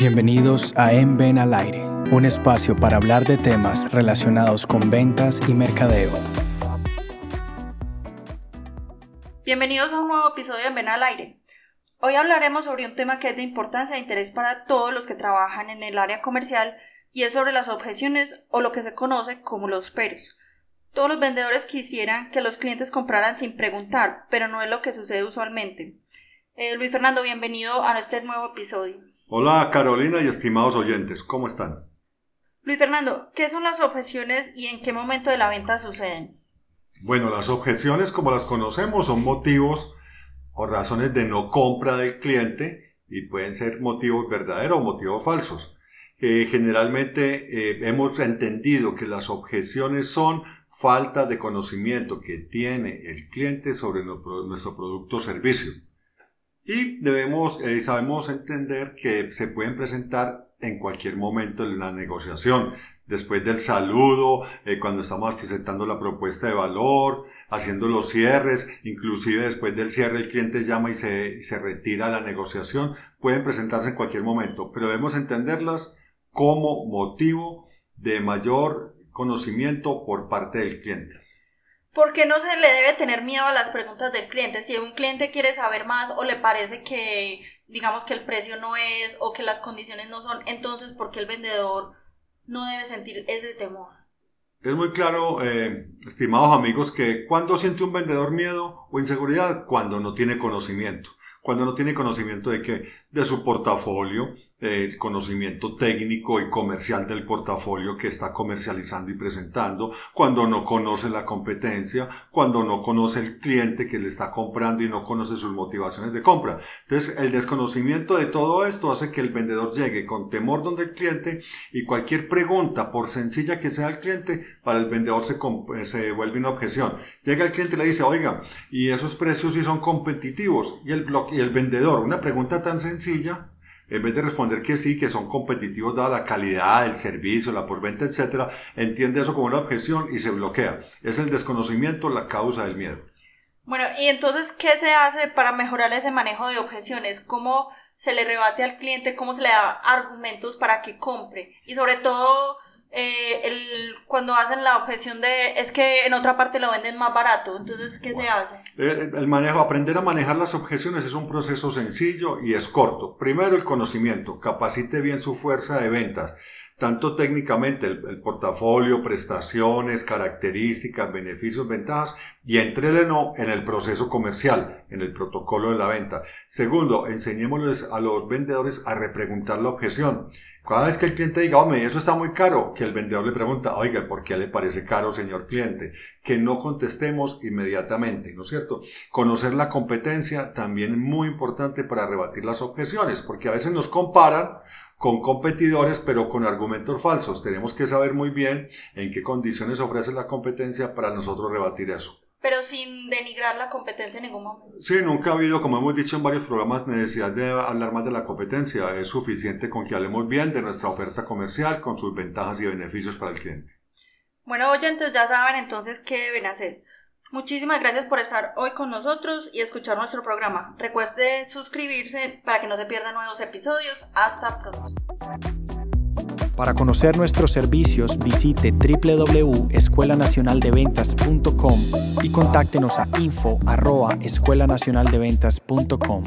Bienvenidos a En Ven al Aire, un espacio para hablar de temas relacionados con ventas y mercadeo. Bienvenidos a un nuevo episodio de En Ven al Aire. Hoy hablaremos sobre un tema que es de importancia e interés para todos los que trabajan en el área comercial y es sobre las objeciones o lo que se conoce como los peros. Todos los vendedores quisieran que los clientes compraran sin preguntar, pero no es lo que sucede usualmente. Eh, Luis Fernando, bienvenido a este nuevo episodio. Hola Carolina y estimados oyentes, ¿cómo están? Luis Fernando, ¿qué son las objeciones y en qué momento de la venta suceden? Bueno, las objeciones como las conocemos son motivos o razones de no compra del cliente y pueden ser motivos verdaderos o motivos falsos. Eh, generalmente eh, hemos entendido que las objeciones son falta de conocimiento que tiene el cliente sobre nuestro producto o servicio. Y debemos, eh, sabemos entender que se pueden presentar en cualquier momento en la negociación, después del saludo, eh, cuando estamos presentando la propuesta de valor, haciendo los cierres, inclusive después del cierre el cliente llama y se, se retira la negociación, pueden presentarse en cualquier momento, pero debemos entenderlas como motivo de mayor conocimiento por parte del cliente. ¿Por qué no se le debe tener miedo a las preguntas del cliente? Si un cliente quiere saber más o le parece que, digamos, que el precio no es o que las condiciones no son, entonces, ¿por qué el vendedor no debe sentir ese temor? Es muy claro, eh, estimados amigos, que cuando siente un vendedor miedo o inseguridad, cuando no tiene conocimiento cuando no tiene conocimiento de que de su portafolio, el conocimiento técnico y comercial del portafolio que está comercializando y presentando, cuando no conoce la competencia, cuando no conoce el cliente que le está comprando y no conoce sus motivaciones de compra. Entonces, el desconocimiento de todo esto hace que el vendedor llegue con temor donde el cliente y cualquier pregunta, por sencilla que sea el cliente, para el vendedor se, se vuelve una objeción. Llega el cliente y le dice, oiga, y esos precios sí son competitivos. Y el, y el vendedor, una pregunta tan sencilla, en vez de responder que sí, que son competitivos dada la calidad, el servicio, la porventa, etcétera, entiende eso como una objeción y se bloquea. Es el desconocimiento la causa del miedo. Bueno, y entonces, ¿qué se hace para mejorar ese manejo de objeciones? ¿Cómo se le rebate al cliente? ¿Cómo se le da argumentos para que compre? Y sobre todo, eh, el, cuando hacen la objeción de es que en otra parte lo venden más barato, entonces ¿qué se hace? El, manejo, aprender a manejar las objeciones es un proceso sencillo y es corto. Primero el conocimiento, capacite bien su fuerza de ventas, tanto técnicamente el, portafolio, prestaciones, características, beneficios, ventajas y no en el proceso comercial, en el protocolo de la venta. Segundo, enseñémosles a los vendedores a repreguntar la objeción. Cada vez que el cliente diga, hombre, eso está muy caro, que el vendedor le pregunta, oiga, ¿por qué le parece caro, señor cliente? Que no contestemos inmediatamente, ¿no es cierto? Conocer la competencia también es muy importante para rebatir las objeciones, porque a veces nos comparan con competidores, pero con argumentos falsos. Tenemos que saber muy bien en qué condiciones ofrece la competencia para nosotros rebatir eso pero sin denigrar la competencia en ningún momento. Sí, nunca ha habido, como hemos dicho en varios programas, necesidad de hablar más de la competencia. Es suficiente con que hablemos bien de nuestra oferta comercial, con sus ventajas y beneficios para el cliente. Bueno, oyentes, ya saben entonces qué deben hacer. Muchísimas gracias por estar hoy con nosotros y escuchar nuestro programa. Recuerde suscribirse para que no se pierdan nuevos episodios. Hasta pronto. Para conocer nuestros servicios, visite www.escuelanacionaldeventas.com y contáctenos a info@escuelanacionaldeventas.com.